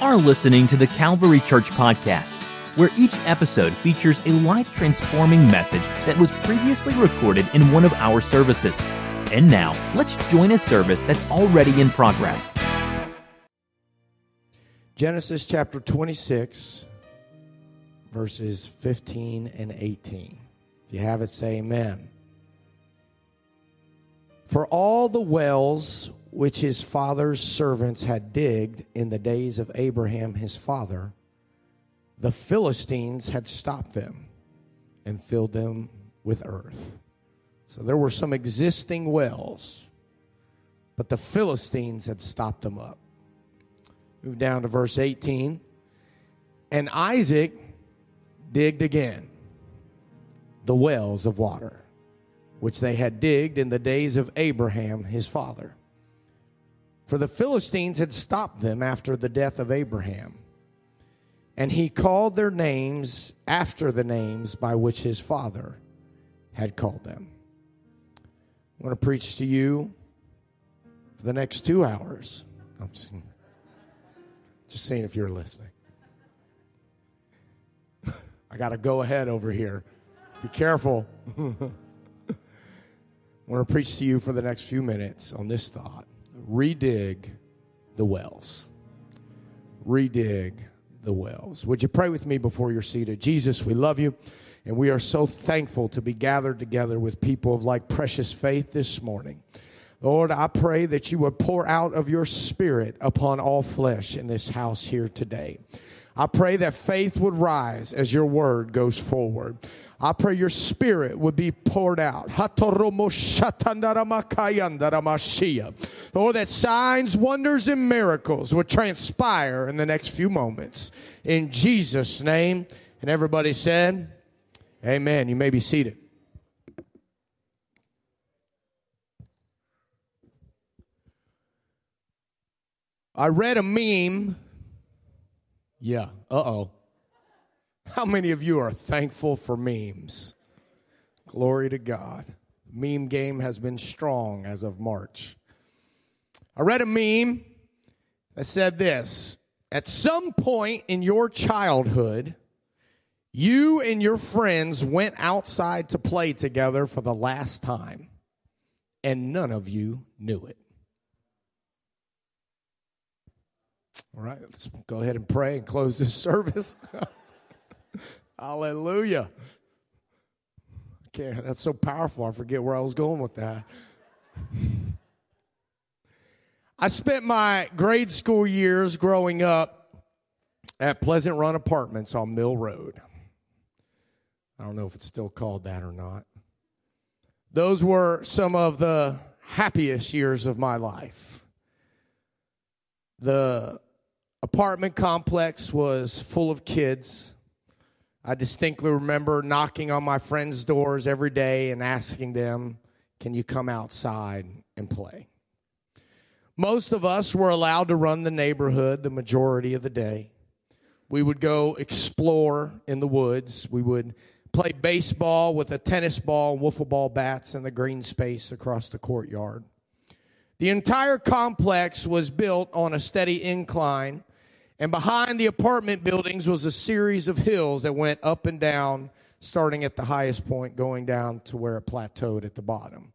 are listening to the Calvary Church Podcast, where each episode features a life transforming message that was previously recorded in one of our services. And now, let's join a service that's already in progress. Genesis chapter 26, verses 15 and 18. If you have it, say amen. For all the wells which his father's servants had digged in the days of Abraham his father, the Philistines had stopped them and filled them with earth. So there were some existing wells, but the Philistines had stopped them up. Move down to verse 18. And Isaac digged again the wells of water, which they had digged in the days of Abraham his father for the Philistines had stopped them after the death of Abraham. And he called their names after the names by which his father had called them. I want to preach to you for the next two hours. I'm just, just seeing if you're listening. I got to go ahead over here. Be careful. I want to preach to you for the next few minutes on this thought redig the wells. Redig the wells. Would you pray with me before you're seated? Jesus, we love you, and we are so thankful to be gathered together with people of like precious faith this morning. Lord, I pray that you would pour out of your spirit upon all flesh in this house here today. I pray that faith would rise as your word goes forward. I pray your spirit would be poured out. Lord, that signs, wonders, and miracles would transpire in the next few moments. In Jesus' name. And everybody said, Amen. You may be seated. I read a meme. Yeah, uh oh. How many of you are thankful for memes? Glory to God. Meme game has been strong as of March. I read a meme that said this At some point in your childhood, you and your friends went outside to play together for the last time, and none of you knew it. All right, let's go ahead and pray and close this service. Hallelujah. Okay, that's so powerful. I forget where I was going with that. I spent my grade school years growing up at Pleasant Run Apartments on Mill Road. I don't know if it's still called that or not. Those were some of the happiest years of my life. The apartment complex was full of kids. I distinctly remember knocking on my friends' doors every day and asking them, Can you come outside and play? Most of us were allowed to run the neighborhood the majority of the day. We would go explore in the woods. We would play baseball with a tennis ball and wiffle ball bats in the green space across the courtyard. The entire complex was built on a steady incline and behind the apartment buildings was a series of hills that went up and down, starting at the highest point, going down to where it plateaued at the bottom.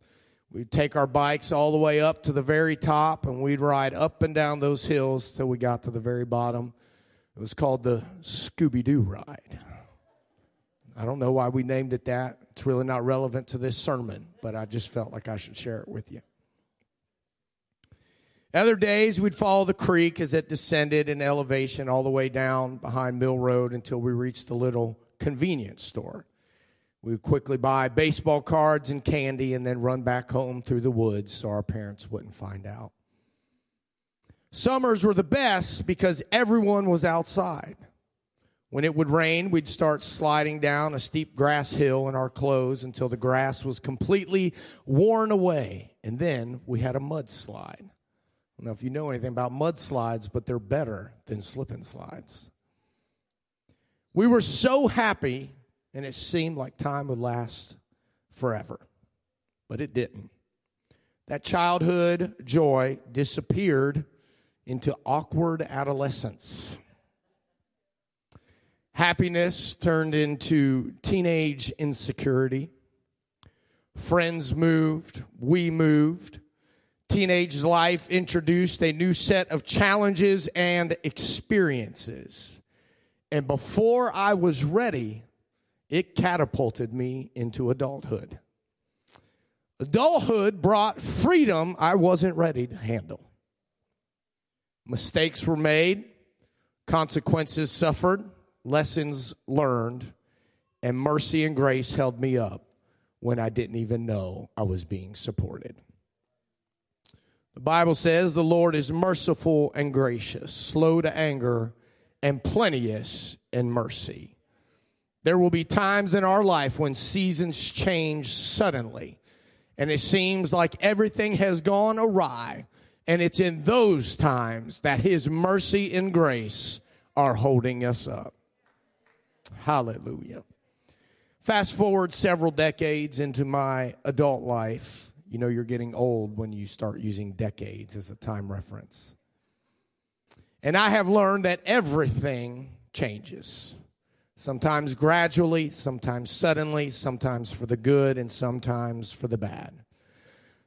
We'd take our bikes all the way up to the very top, and we'd ride up and down those hills till we got to the very bottom. It was called the Scooby Doo ride. I don't know why we named it that. It's really not relevant to this sermon, but I just felt like I should share it with you. Other days, we'd follow the creek as it descended in elevation all the way down behind Mill Road until we reached the little convenience store. We would quickly buy baseball cards and candy and then run back home through the woods so our parents wouldn't find out. Summers were the best because everyone was outside. When it would rain, we'd start sliding down a steep grass hill in our clothes until the grass was completely worn away, and then we had a mudslide. Know if you know anything about mudslides, but they're better than slip and slides. We were so happy, and it seemed like time would last forever, but it didn't. That childhood joy disappeared into awkward adolescence. Happiness turned into teenage insecurity. Friends moved, we moved. Teenage life introduced a new set of challenges and experiences. And before I was ready, it catapulted me into adulthood. Adulthood brought freedom I wasn't ready to handle. Mistakes were made, consequences suffered, lessons learned, and mercy and grace held me up when I didn't even know I was being supported. The Bible says the Lord is merciful and gracious, slow to anger, and plenteous in mercy. There will be times in our life when seasons change suddenly, and it seems like everything has gone awry and it's in those times that His mercy and grace are holding us up. Hallelujah. Fast forward several decades into my adult life. You know, you're getting old when you start using decades as a time reference. And I have learned that everything changes. Sometimes gradually, sometimes suddenly, sometimes for the good, and sometimes for the bad.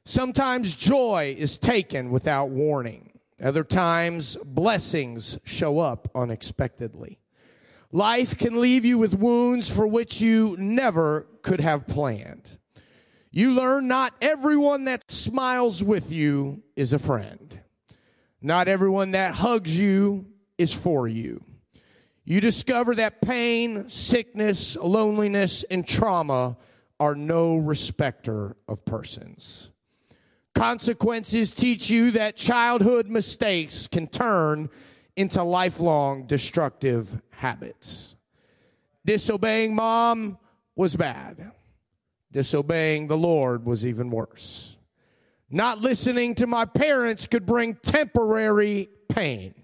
Sometimes joy is taken without warning. Other times, blessings show up unexpectedly. Life can leave you with wounds for which you never could have planned. You learn not everyone that smiles with you is a friend. Not everyone that hugs you is for you. You discover that pain, sickness, loneliness, and trauma are no respecter of persons. Consequences teach you that childhood mistakes can turn into lifelong destructive habits. Disobeying mom was bad. Disobeying the Lord was even worse. Not listening to my parents could bring temporary pain.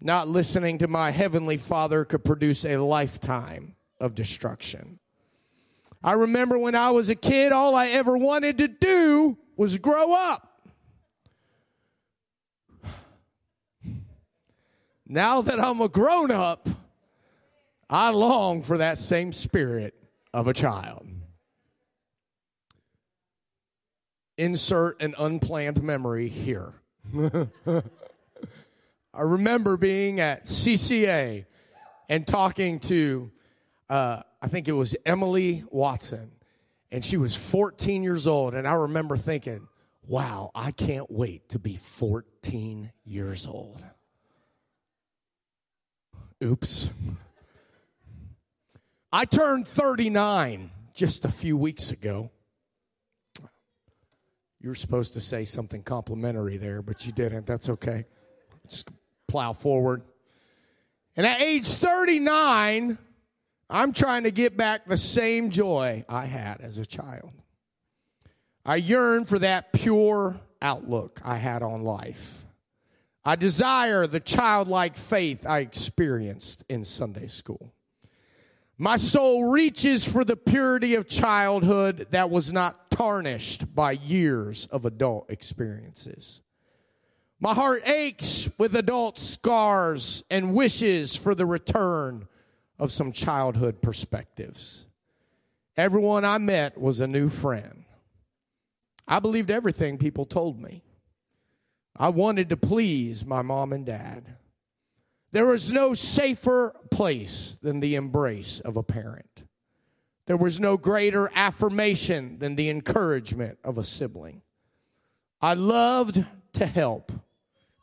Not listening to my heavenly father could produce a lifetime of destruction. I remember when I was a kid, all I ever wanted to do was grow up. Now that I'm a grown up, I long for that same spirit of a child. Insert an unplanned memory here. I remember being at CCA and talking to, uh, I think it was Emily Watson and she was 14 years old. And I remember thinking, wow, I can't wait to be 14 years old. Oops. I turned 39 just a few weeks ago. You were supposed to say something complimentary there, but you didn't. That's okay. Just plow forward. And at age 39, I'm trying to get back the same joy I had as a child. I yearn for that pure outlook I had on life. I desire the childlike faith I experienced in Sunday school. My soul reaches for the purity of childhood that was not tarnished by years of adult experiences. My heart aches with adult scars and wishes for the return of some childhood perspectives. Everyone I met was a new friend. I believed everything people told me. I wanted to please my mom and dad. There was no safer place than the embrace of a parent. There was no greater affirmation than the encouragement of a sibling. I loved to help.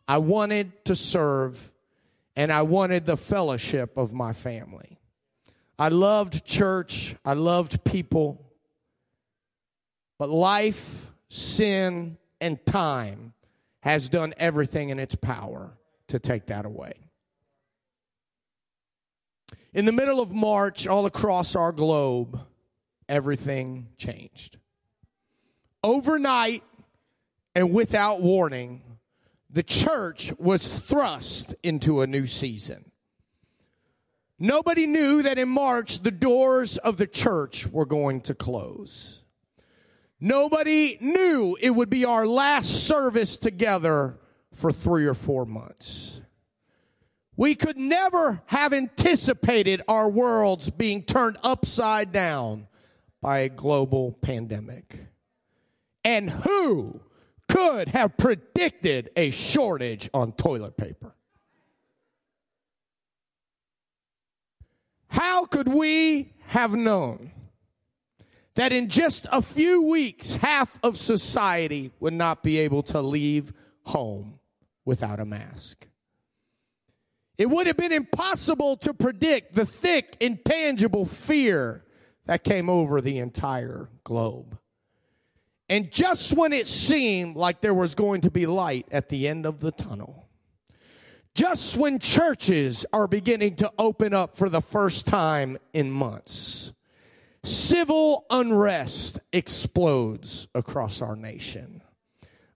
I wanted to serve and I wanted the fellowship of my family. I loved church, I loved people, but life, sin, and time has done everything in its power to take that away. In the middle of March, all across our globe, everything changed. Overnight and without warning, the church was thrust into a new season. Nobody knew that in March the doors of the church were going to close. Nobody knew it would be our last service together for three or four months. We could never have anticipated our worlds being turned upside down by a global pandemic. And who could have predicted a shortage on toilet paper? How could we have known that in just a few weeks, half of society would not be able to leave home without a mask? It would have been impossible to predict the thick, intangible fear that came over the entire globe. And just when it seemed like there was going to be light at the end of the tunnel, just when churches are beginning to open up for the first time in months, civil unrest explodes across our nation.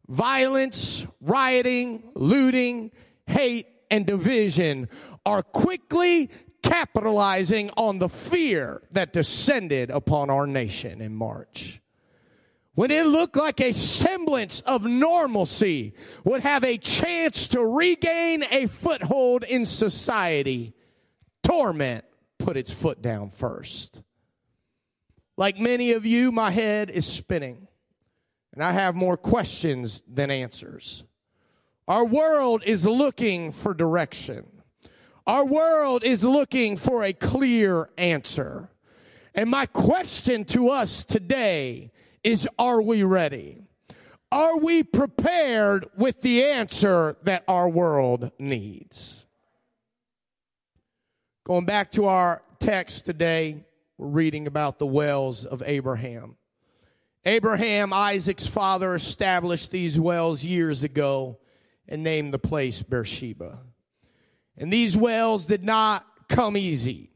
Violence, rioting, looting, hate, and division are quickly capitalizing on the fear that descended upon our nation in March. When it looked like a semblance of normalcy would have a chance to regain a foothold in society, torment put its foot down first. Like many of you, my head is spinning, and I have more questions than answers. Our world is looking for direction. Our world is looking for a clear answer. And my question to us today is Are we ready? Are we prepared with the answer that our world needs? Going back to our text today, we're reading about the wells of Abraham. Abraham, Isaac's father, established these wells years ago and named the place Beersheba. And these wells did not come easy.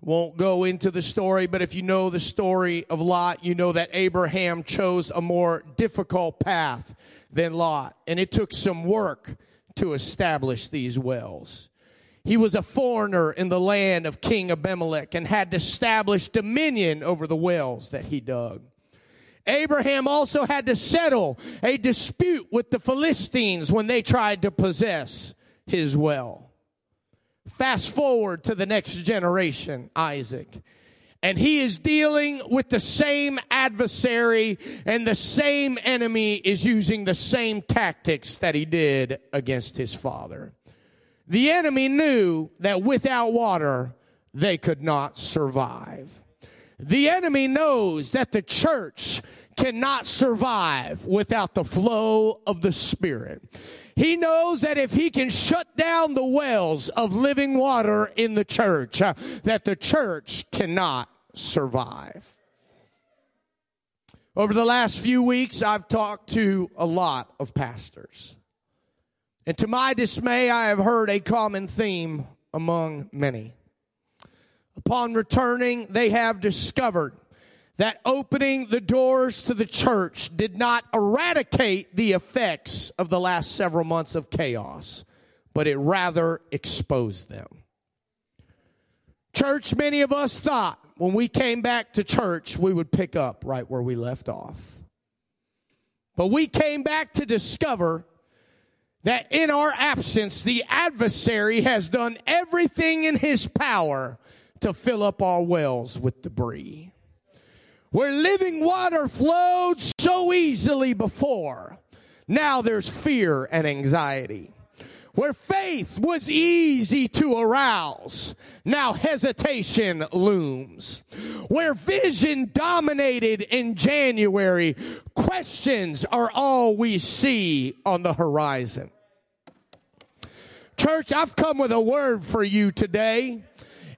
Won't go into the story, but if you know the story of Lot, you know that Abraham chose a more difficult path than Lot. And it took some work to establish these wells. He was a foreigner in the land of King Abimelech and had to establish dominion over the wells that he dug. Abraham also had to settle a dispute with the Philistines when they tried to possess his well. Fast forward to the next generation, Isaac. And he is dealing with the same adversary and the same enemy is using the same tactics that he did against his father. The enemy knew that without water, they could not survive. The enemy knows that the church cannot survive without the flow of the Spirit. He knows that if he can shut down the wells of living water in the church, uh, that the church cannot survive. Over the last few weeks, I've talked to a lot of pastors. And to my dismay, I have heard a common theme among many. Upon returning, they have discovered that opening the doors to the church did not eradicate the effects of the last several months of chaos, but it rather exposed them. Church, many of us thought when we came back to church, we would pick up right where we left off. But we came back to discover that in our absence, the adversary has done everything in his power to fill up our wells with debris. Where living water flowed so easily before, now there's fear and anxiety. Where faith was easy to arouse, now hesitation looms. Where vision dominated in January, questions are all we see on the horizon. Church, I've come with a word for you today.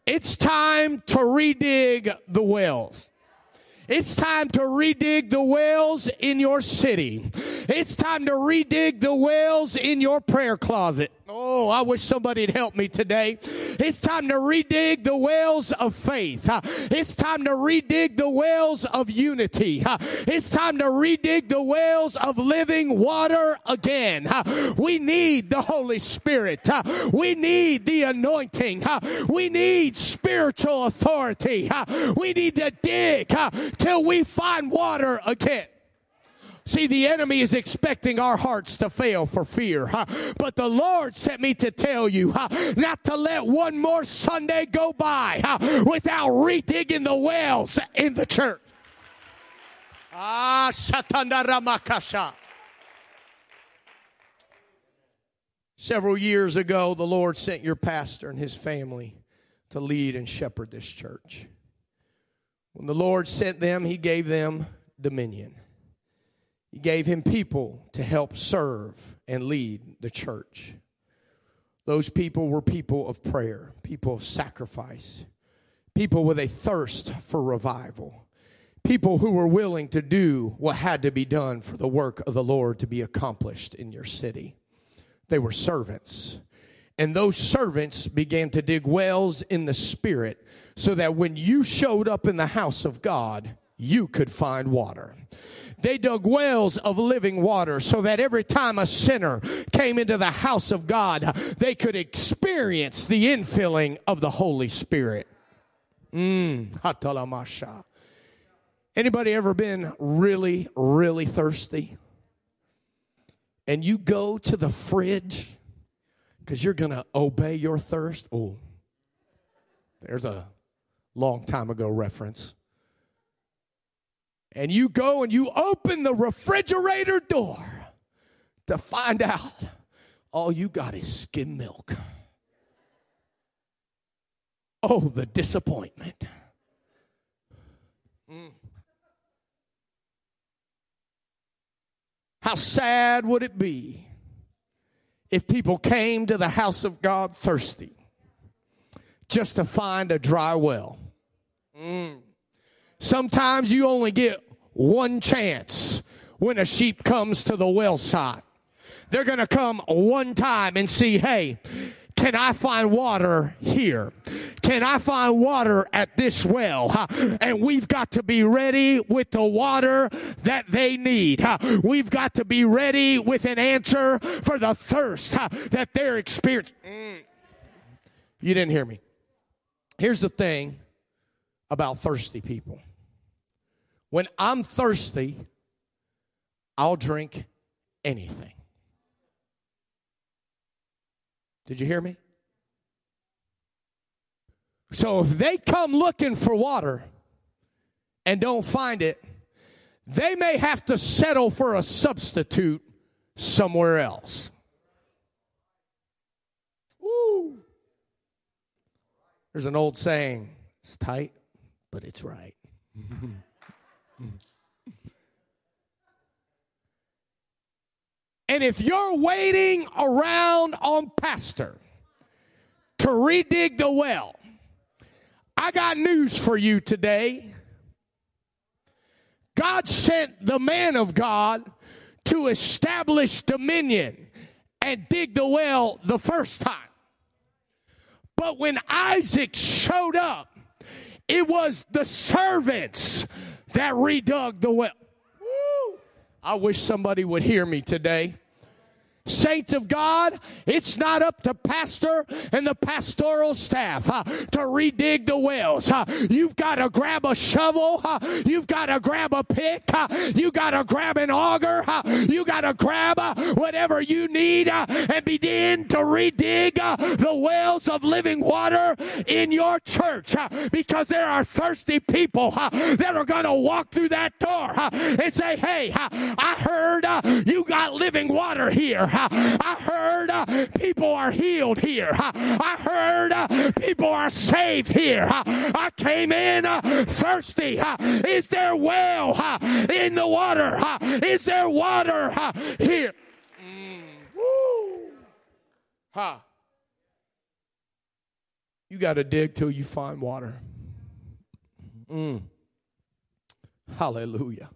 It's time to redig the wells. It's time to redig the wells in your city. It's time to redig the wells in your prayer closet. Oh, I wish somebody'd help me today. It's time to redig the wells of faith. It's time to redig the wells of unity. It's time to redig the wells of living water again. We need the Holy Spirit. We need the anointing. We need spiritual authority. We need to dig till we find water again. See, the enemy is expecting our hearts to fail for fear. Huh? But the Lord sent me to tell you huh, not to let one more Sunday go by huh, without redigging the wells in the church. Ah, Shatanda Ramakasha. Several years ago, the Lord sent your pastor and his family to lead and shepherd this church. When the Lord sent them, he gave them dominion. He gave him people to help serve and lead the church. Those people were people of prayer, people of sacrifice, people with a thirst for revival, people who were willing to do what had to be done for the work of the Lord to be accomplished in your city. They were servants. And those servants began to dig wells in the spirit so that when you showed up in the house of God, you could find water. They dug wells of living water so that every time a sinner came into the house of God, they could experience the infilling of the Holy Spirit. Mm, Anybody ever been really, really thirsty? and you go to the fridge because you're going to obey your thirst. Oh, there's a long time ago reference. And you go and you open the refrigerator door to find out all you got is skim milk. Oh, the disappointment. Mm. How sad would it be if people came to the house of God thirsty just to find a dry well? Mm. Sometimes you only get one chance when a sheep comes to the well side. They're going to come one time and see, hey, can I find water here? Can I find water at this well? And we've got to be ready with the water that they need. We've got to be ready with an answer for the thirst that they're experiencing. Mm. You didn't hear me. Here's the thing about thirsty people. When I'm thirsty, I'll drink anything. Did you hear me? So if they come looking for water and don't find it, they may have to settle for a substitute somewhere else. Woo. There's an old saying, it's tight, but it's right. Mm. And if you're waiting around on pastor to redig the well, I got news for you today. God sent the man of God to establish dominion and dig the well the first time. But when Isaac showed up, it was the servants that redug the well. I wish somebody would hear me today. Saints of God, it's not up to pastor and the pastoral staff huh, to redig the wells. Huh. You've got to grab a shovel. Huh. You've got to grab a pick. You got to grab an auger. You got to grab uh, whatever you need uh, and begin to redig uh, the wells of living water in your church because there are thirsty people that are going to walk through that door and say, Hey, I heard you got living water here. I heard uh, people are healed here. I heard uh, people are saved here. I came in uh, thirsty. Is there well in the water? Is there water here? Mm. Woo. Ha. You got to dig till you find water. Mm. Hallelujah.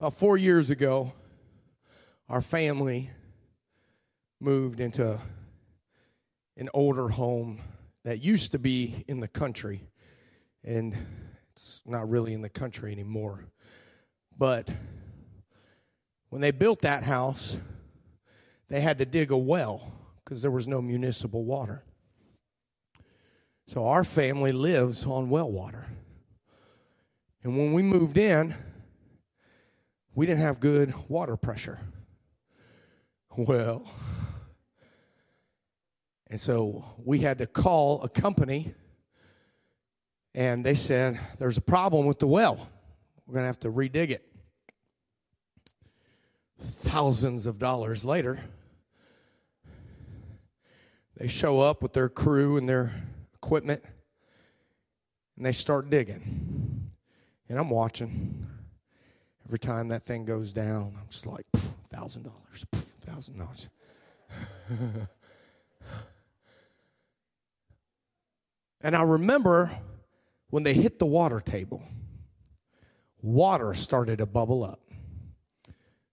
About four years ago, our family moved into an older home that used to be in the country, and it's not really in the country anymore. But when they built that house, they had to dig a well because there was no municipal water. So our family lives on well water. And when we moved in, we didn't have good water pressure. Well, and so we had to call a company, and they said, There's a problem with the well. We're going to have to redig it. Thousands of dollars later, they show up with their crew and their equipment, and they start digging. And I'm watching. Every time that thing goes down, I'm just like, thousand dollars, thousand dollars. And I remember when they hit the water table, water started to bubble up.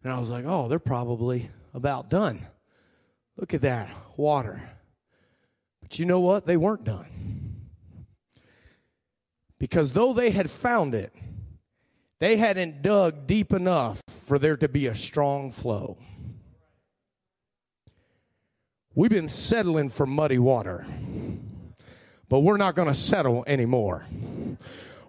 And I was like, oh, they're probably about done. Look at that water. But you know what? They weren't done. Because though they had found it, they hadn't dug deep enough for there to be a strong flow. We've been settling for muddy water, but we're not going to settle anymore.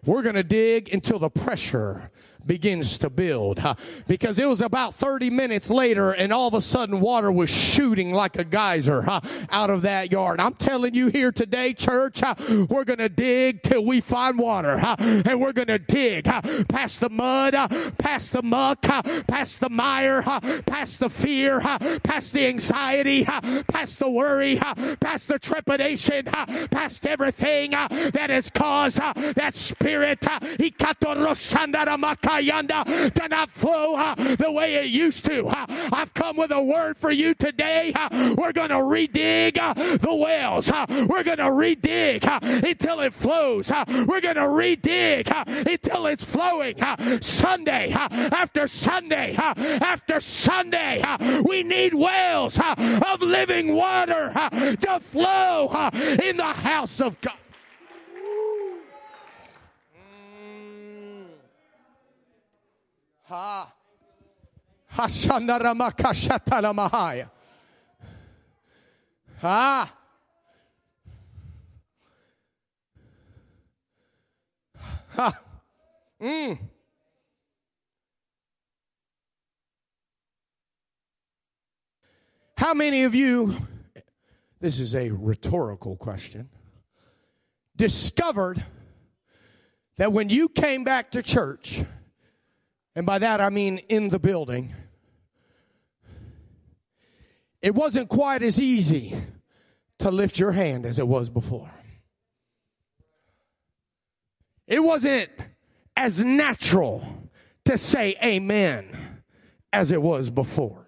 We're going to dig until the pressure begins to build. Because it was about 30 minutes later and all of a sudden water was shooting like a geyser out of that yard. I'm telling you here today, church, we're going to dig till we find water. And we're going to dig past the mud, past the muck, past the mire, past the fear, past the anxiety, past the worry, past the trepidation, past everything that has caused that spirit to not flow uh, the way it used to. Uh, I've come with a word for you today. Uh, we're going to redig the wells. We're going to redig until it flows. We're going to redig until it's flowing. Sunday after Sunday after Sunday, we need wells of living water to flow in the house of God. Ha. Mm. How many of you, this is a rhetorical question, discovered that when you came back to church, and by that I mean in the building, it wasn't quite as easy to lift your hand as it was before. It wasn't as natural to say amen as it was before.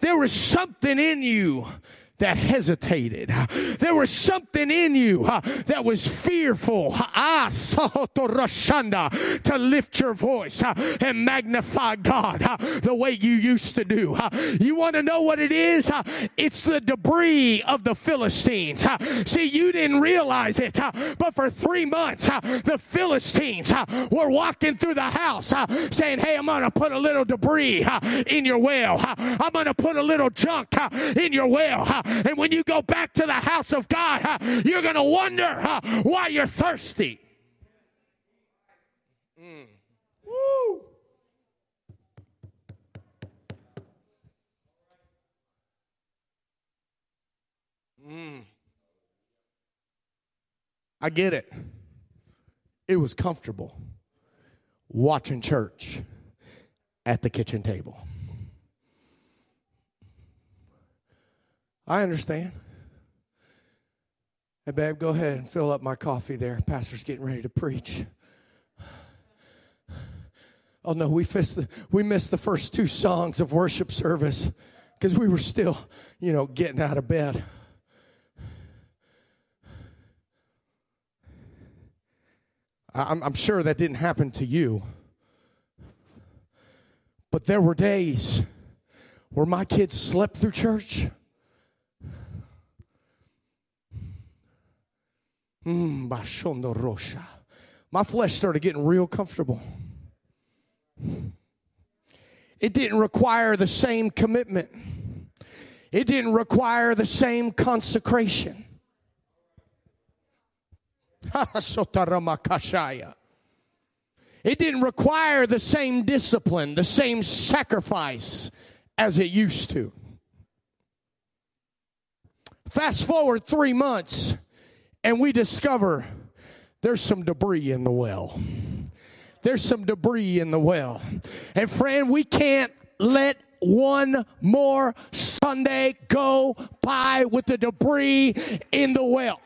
There was something in you that hesitated. There was something in you uh, that was fearful to lift your voice uh, and magnify God uh, the way you used to do. Uh, you want to know what it is? Uh, it's the debris of the Philistines. Uh, see, you didn't realize it, but for three months, the Philistines were walking through the house saying, Hey, I'm going to put a little debris in your well. I'm going to put a little junk in your well. And when you go back to the house of God, you're going to wonder why you're thirsty. Mm. Woo. Mm. I get it. It was comfortable watching church at the kitchen table. I understand. Hey, babe, go ahead and fill up my coffee there. Pastor's getting ready to preach. Oh no, we missed the, we missed the first two songs of worship service because we were still, you know, getting out of bed. I'm, I'm sure that didn't happen to you. But there were days where my kids slept through church. Mm, rosha. My flesh started getting real comfortable. It didn't require the same commitment. It didn't require the same consecration. It didn't require the same discipline, the same sacrifice as it used to. Fast forward three months, and we discover there's some debris in the well. There's some debris in the well. And friend, we can't let one more Sunday go by with the debris in the well.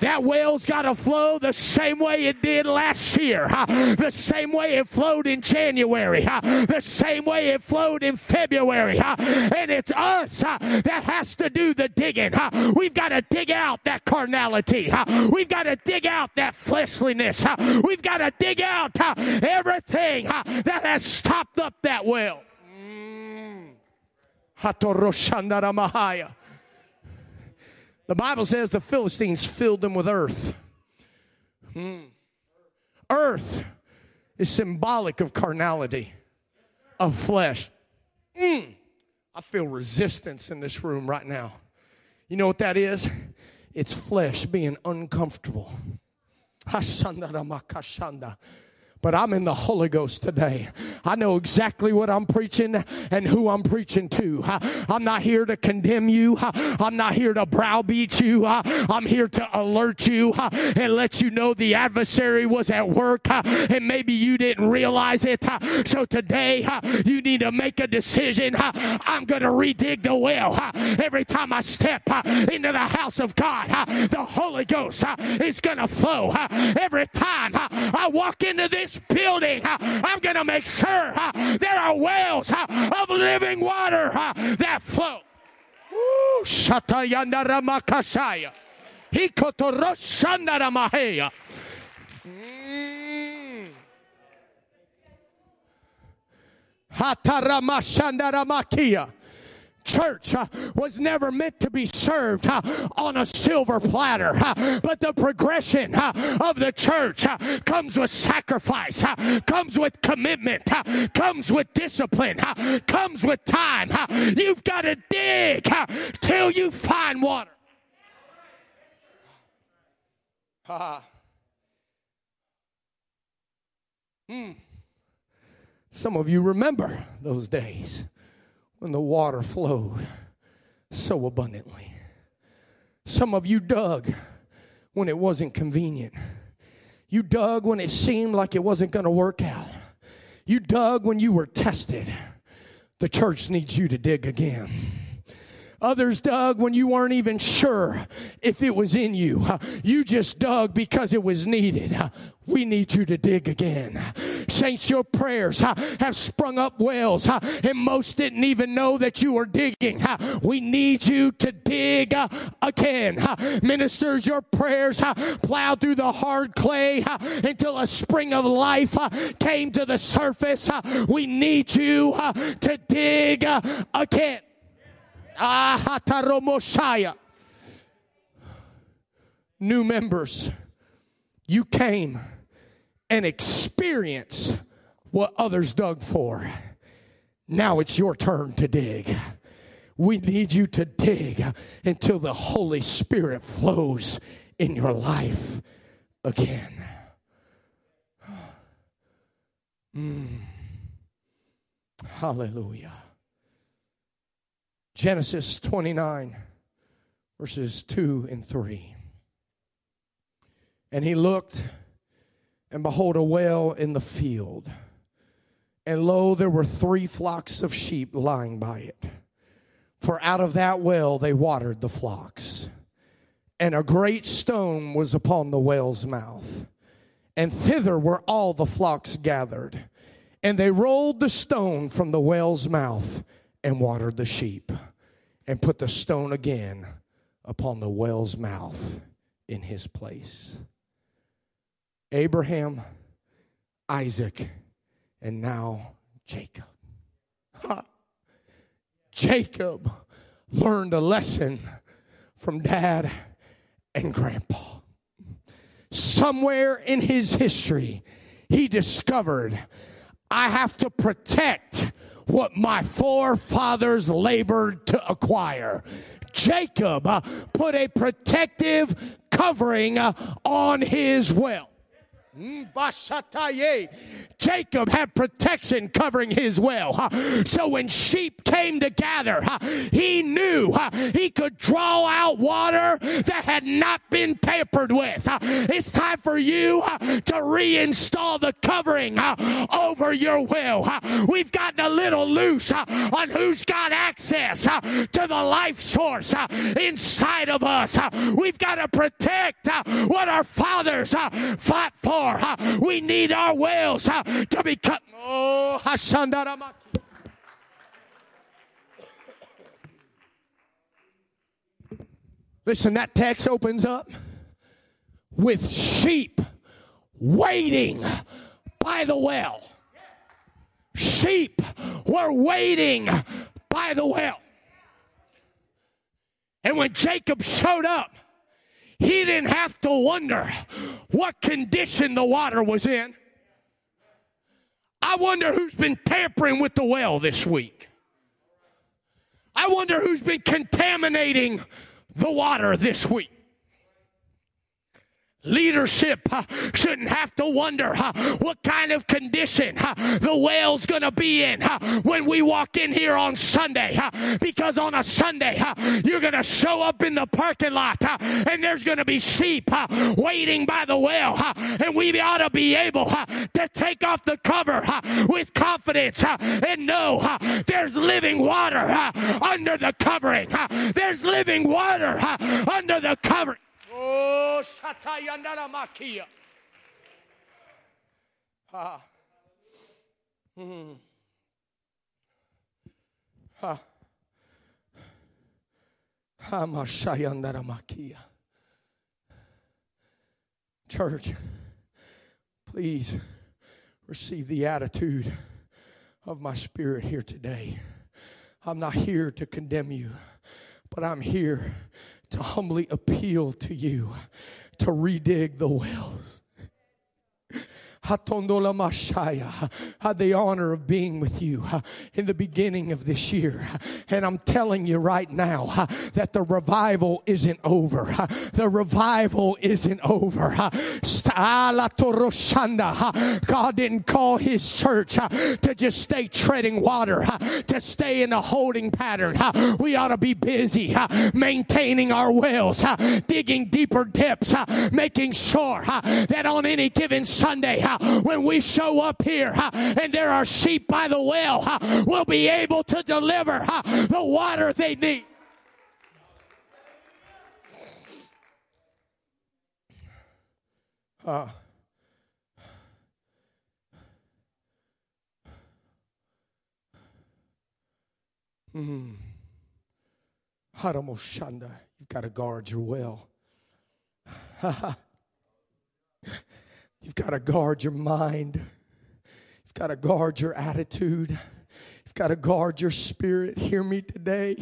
That well's got to flow the same way it did last year, the same way it flowed in January, the same way it flowed in February. And it's us that has to do the digging. We've got to dig out that carnality. We've got to dig out that fleshliness. We've got to dig out everything that has stopped up that well. Mm. The Bible says the Philistines filled them with earth. Hmm. Earth is symbolic of carnality, of flesh. Mm. I feel resistance in this room right now. You know what that is? It's flesh being uncomfortable but I'm in the Holy Ghost today. I know exactly what I'm preaching and who I'm preaching to. I'm not here to condemn you. I'm not here to browbeat you. I'm here to alert you and let you know the adversary was at work and maybe you didn't realize it. So today you need to make a decision. I'm going to redig the well. Every time I step into the house of God, the Holy Ghost is going to flow. Every time I walk into this this building, I'm going to make sure there are wells of living water that flow. Shatayandara makashaya. Hikotorosanara maheya. Mm. Hataramashandara makia church uh, was never meant to be served uh, on a silver platter, uh, but the progression of the church comes with sacrifice, comes with commitment, comes with discipline, comes with time. You've got to dig till you find water. Hmm. Some of you remember those days when the water flowed so abundantly. Some of you dug when it wasn't convenient. You dug when it seemed like it wasn't going to work out. You dug when you were tested. The church needs you to dig again. Others dug when you weren't even sure if it was in you. You just dug because it was needed. We need you to dig again. Saints, your prayers have sprung up wells, and most didn't even know that you were digging. We need you to dig again. Ministers, your prayers plowed through the hard clay until a spring of life came to the surface. We need you to dig again. Ahataromoshaya. New members, you came and experienced what others dug for. Now it's your turn to dig. We need you to dig until the Holy Spirit flows in your life again. Mm. Hallelujah. Genesis 29, verses 2 and 3. And he looked, and behold, a well in the field. And lo, there were three flocks of sheep lying by it. For out of that well they watered the flocks. And a great stone was upon the well's mouth. And thither were all the flocks gathered. And they rolled the stone from the well's mouth and watered the sheep and put the stone again upon the well's mouth in his place. Abraham, Isaac, and now Jacob. Ha. Jacob learned a lesson from dad and grandpa. Somewhere in his history, he discovered I have to protect what my forefathers labored to acquire. Jacob uh, put a protective covering uh, on his well. Jacob had protection covering his well. So when sheep came to gather, he knew he could draw out water that had not been tampered with. It's time for you to reinstall the covering over your well. We've gotten a little loose on who's got access to the life source inside of us. We've got to protect what our fathers fought for. We need our wells to be cut. Oh. Listen, that text opens up with sheep waiting by the well. Sheep were waiting by the well. And when Jacob showed up, he didn't have to wonder what condition the water was in. I wonder who's been tampering with the well this week. I wonder who's been contaminating the water this week. Leadership shouldn't have to wonder what kind of condition the well's going to be in when we walk in here on Sunday. because on a Sunday, you're going to show up in the parking lot and there's going to be sheep waiting by the well. and we ought to be able to take off the cover with confidence and know there's living water under the covering. there's living water under the covering. Oh, Shatayandara Makia. Ah. Hmm. Ha. Hamashayandara Makia. Church, please receive the attitude of my spirit here today. I'm not here to condemn you, but I'm here to humbly appeal to you to redig the wells. Had the honor of being with you uh, in the beginning of this year. And I'm telling you right now uh, that the revival isn't over. Uh, the revival isn't over. God didn't call his church to just stay treading water, to stay in a holding pattern. We ought to be busy maintaining our wells, digging deeper depths, making sure that on any given Sunday, when we show up here and there are sheep by the well, we'll be able to deliver the water they need. Uh, mm, You've got to guard your well. You've got to guard your mind. You've got to guard your attitude. You've got to guard your spirit. Hear me today.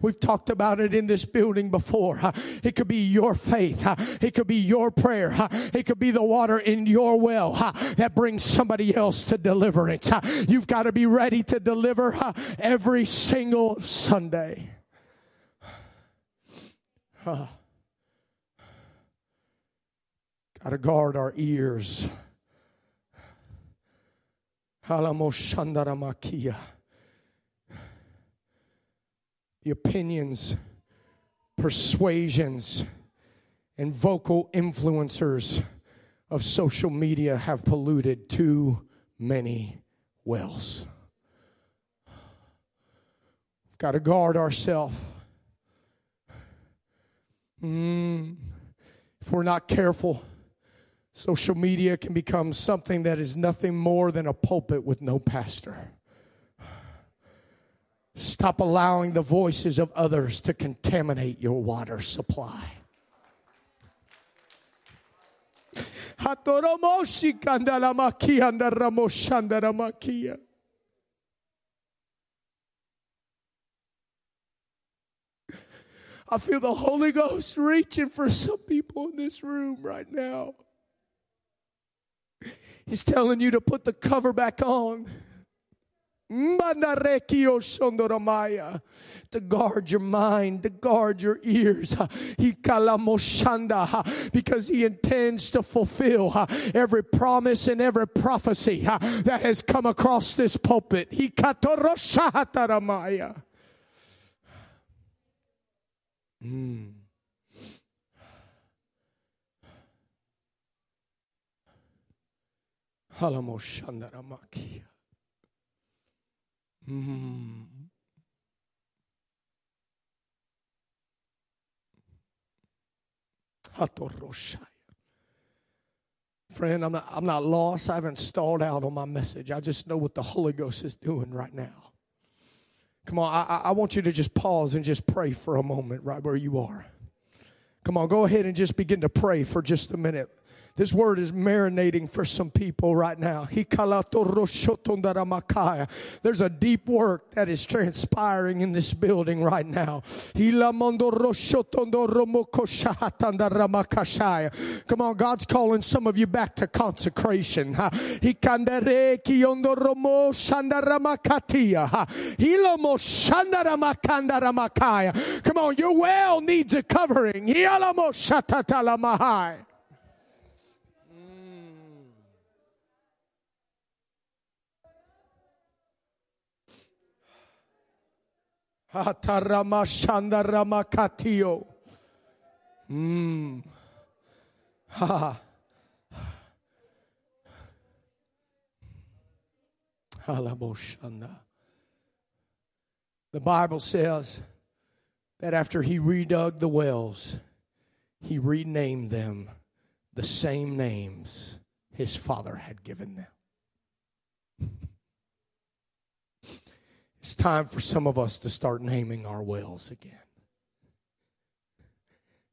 We've talked about it in this building before. It could be your faith. It could be your prayer. It could be the water in your well that brings somebody else to deliverance. You've got to be ready to deliver every single Sunday. Got to guard our ears. The opinions, persuasions, and vocal influencers of social media have polluted too many wells. We've got to guard ourselves. Mm, if we're not careful, Social media can become something that is nothing more than a pulpit with no pastor. Stop allowing the voices of others to contaminate your water supply. I feel the Holy Ghost reaching for some people in this room right now. He's telling you to put the cover back on. To guard your mind, to guard your ears. Because he intends to fulfill every promise and every prophecy that has come across this pulpit. Mm. Halamoshandaramakia. Mm. Friend, I'm not, I'm not lost. I haven't stalled out on my message. I just know what the Holy Ghost is doing right now. Come on, I, I want you to just pause and just pray for a moment right where you are. Come on, go ahead and just begin to pray for just a minute. This word is marinating for some people right now. There's a deep work that is transpiring in this building right now. Come on, God's calling some of you back to consecration. Come on, your well needs a covering. Ataramashanda ramakatio. Mm. Ha. The Bible says that after he redug the wells, he renamed them the same names his father had given them. It's time for some of us to start naming our wells again.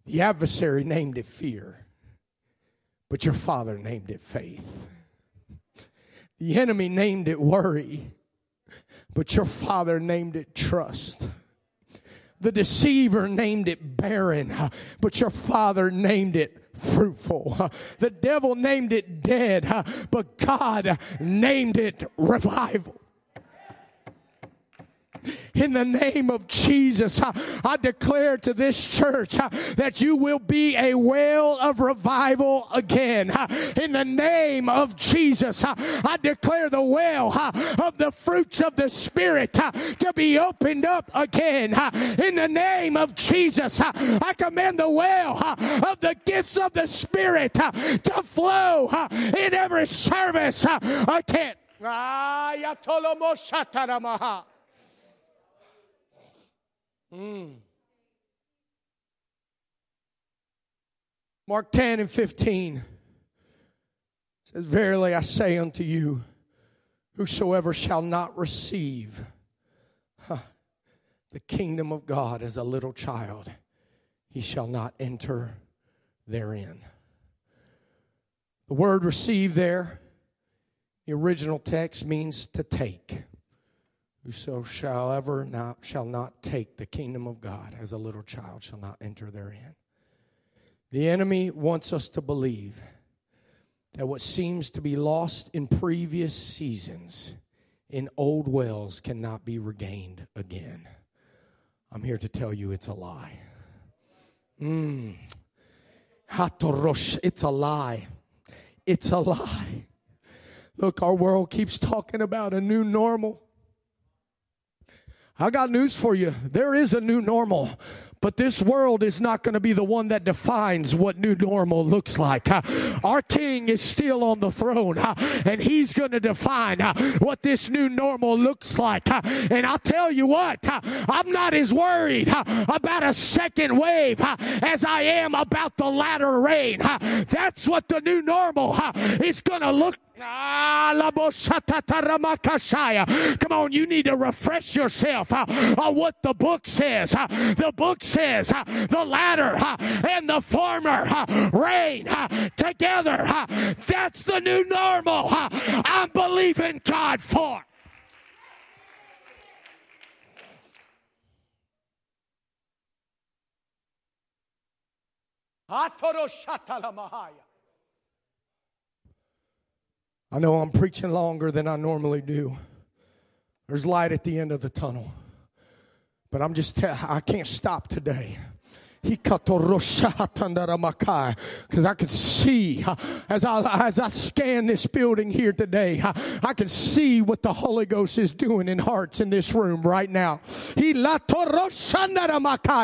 The adversary named it fear, but your father named it faith. The enemy named it worry, but your father named it trust. The deceiver named it barren, but your father named it fruitful. The devil named it dead, but God named it revival in the name of Jesus. I declare to this church that you will be a well of revival again. In the name of Jesus, I declare the well of the fruits of the Spirit to be opened up again. In the name of Jesus, I command the well of the gifts of the Spirit to flow in every service again. Mm. Mark 10 and 15 says, Verily I say unto you, whosoever shall not receive huh, the kingdom of God as a little child, he shall not enter therein. The word receive there, the original text means to take. Whoso shall ever not shall not take the kingdom of God as a little child shall not enter therein. The enemy wants us to believe that what seems to be lost in previous seasons in old wells cannot be regained again. I'm here to tell you it's a lie. Mm. It's a lie. It's a lie. Look, our world keeps talking about a new normal. I got news for you. There is a new normal. But this world is not going to be the one that defines what new normal looks like. Our king is still on the throne and he's going to define what this new normal looks like. And I'll tell you what, I'm not as worried about a second wave as I am about the latter rain. That's what the new normal is going to look Come on, you need to refresh yourself uh, on what the book says. Uh, the book says uh, the latter and the former rain together. That's the new normal. I'm believing God for. Atoro. I know I'm preaching longer than I normally do, There's light at the end of the tunnel. But I'm just, tell, I can't stop today because I can see uh, as I, as I scan this building here today, uh, I can see what the Holy Ghost is doing in hearts in this room right now.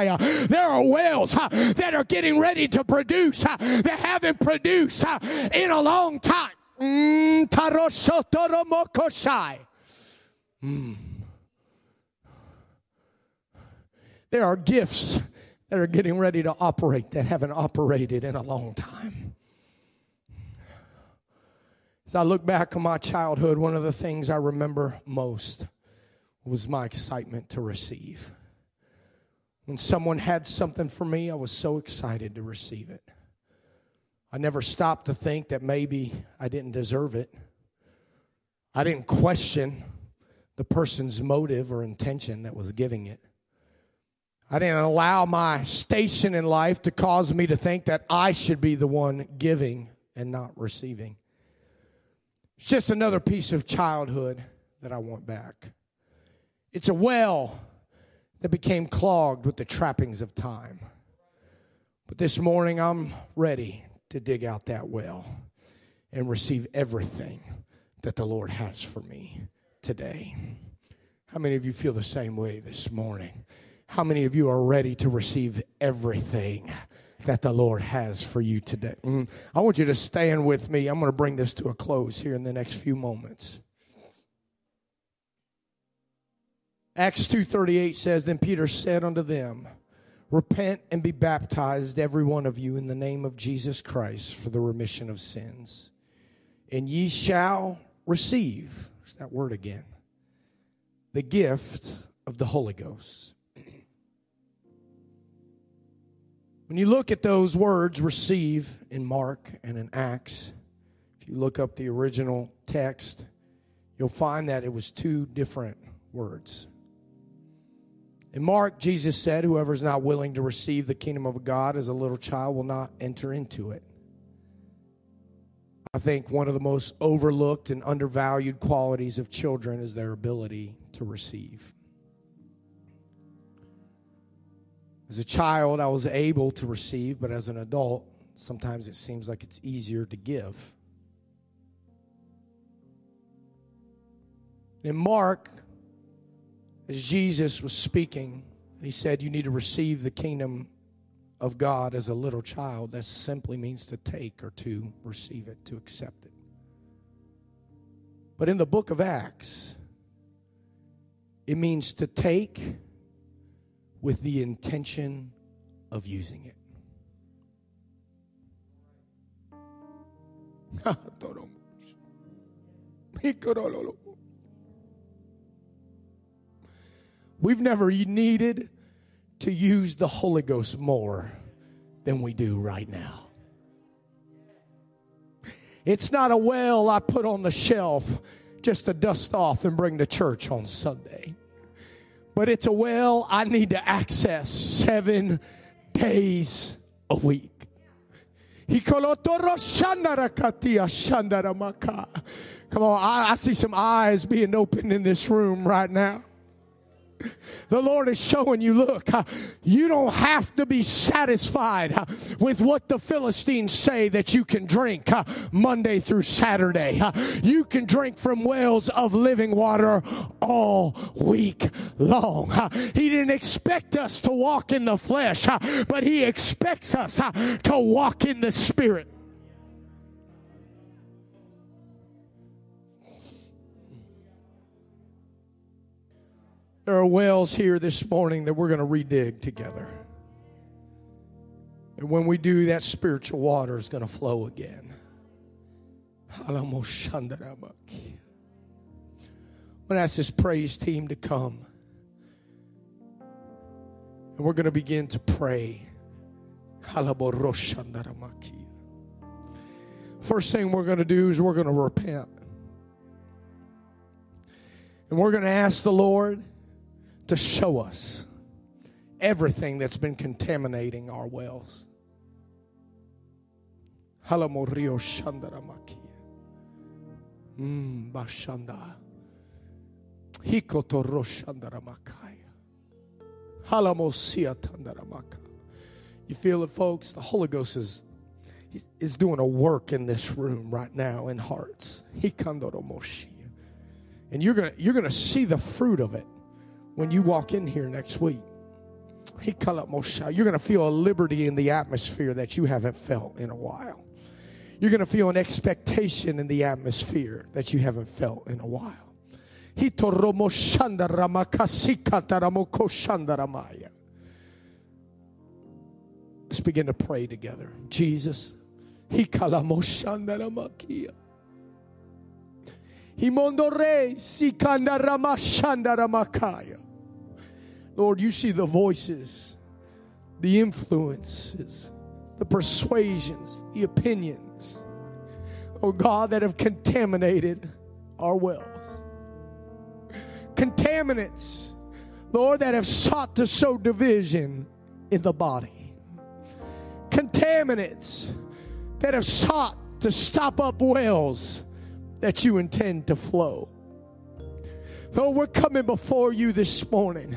Uh, there are wells that are getting ready to produce that haven't produced in a long time. Mm, mm. There are gifts that are getting ready to operate that haven't operated in a long time. As I look back on my childhood, one of the things I remember most was my excitement to receive. When someone had something for me, I was so excited to receive it. I never stopped to think that maybe I didn't deserve it. I didn't question the person's motive or intention that was giving it. I didn't allow my station in life to cause me to think that I should be the one giving and not receiving. It's just another piece of childhood that I want back. It's a well that became clogged with the trappings of time. But this morning, I'm ready to dig out that well and receive everything that the Lord has for me today. How many of you feel the same way this morning? How many of you are ready to receive everything that the Lord has for you today? Mm. I want you to stand with me. I'm going to bring this to a close here in the next few moments. Acts 2:38 says then Peter said unto them repent and be baptized every one of you in the name of Jesus Christ for the remission of sins. And ye shall receive there's that word again? The gift of the Holy Ghost. When you look at those words, receive in Mark and in Acts, if you look up the original text, you'll find that it was two different words. In Mark, Jesus said, Whoever is not willing to receive the kingdom of God as a little child will not enter into it. I think one of the most overlooked and undervalued qualities of children is their ability to receive. As a child, I was able to receive, but as an adult, sometimes it seems like it's easier to give. In Mark, as Jesus was speaking, he said, You need to receive the kingdom of God as a little child. That simply means to take or to receive it, to accept it. But in the book of Acts, it means to take with the intention of using it. We've never needed to use the Holy Ghost more than we do right now. It's not a well I put on the shelf just to dust off and bring to church on Sunday but it's a well I need to access seven days a week. Come on, I, I see some eyes being opened in this room right now. The Lord is showing you, look, you don't have to be satisfied with what the Philistines say that you can drink Monday through Saturday. You can drink from wells of living water all week long. He didn't expect us to walk in the flesh, but He expects us to walk in the Spirit. There are wells here this morning that we're going to redig together. And when we do, that spiritual water is going to flow again. I'm going to ask this praise team to come. And we're going to begin to pray. First thing we're going to do is we're going to repent. And we're going to ask the Lord to show us everything that's been contaminating our wells. Halamorio Shandaramaki. Mm, Bashanda. You feel it, folks? The Holy Ghost is is doing a work in this room right now in hearts. And you're gonna you're gonna see the fruit of it when you walk in here next week. You're going to feel a liberty in the atmosphere that you haven't felt in a while. You're going to feel an expectation in the atmosphere that you haven't felt in a while. Let's begin to pray together. Jesus. Lord, you see the voices, the influences, the persuasions, the opinions, oh God, that have contaminated our wealth. Contaminants, Lord, that have sought to sow division in the body. Contaminants that have sought to stop up wells that you intend to flow. Lord, we're coming before you this morning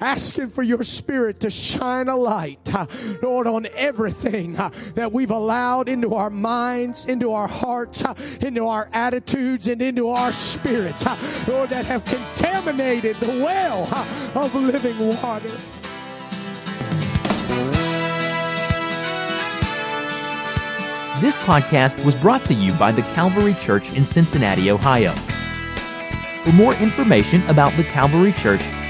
asking for your spirit to shine a light, uh, Lord, on everything uh, that we've allowed into our minds, into our hearts, uh, into our attitudes, and into our spirits, Lord, that have contaminated the well of living water. This podcast was brought to you by the Calvary Church in Cincinnati, Ohio. For more information about the Calvary Church,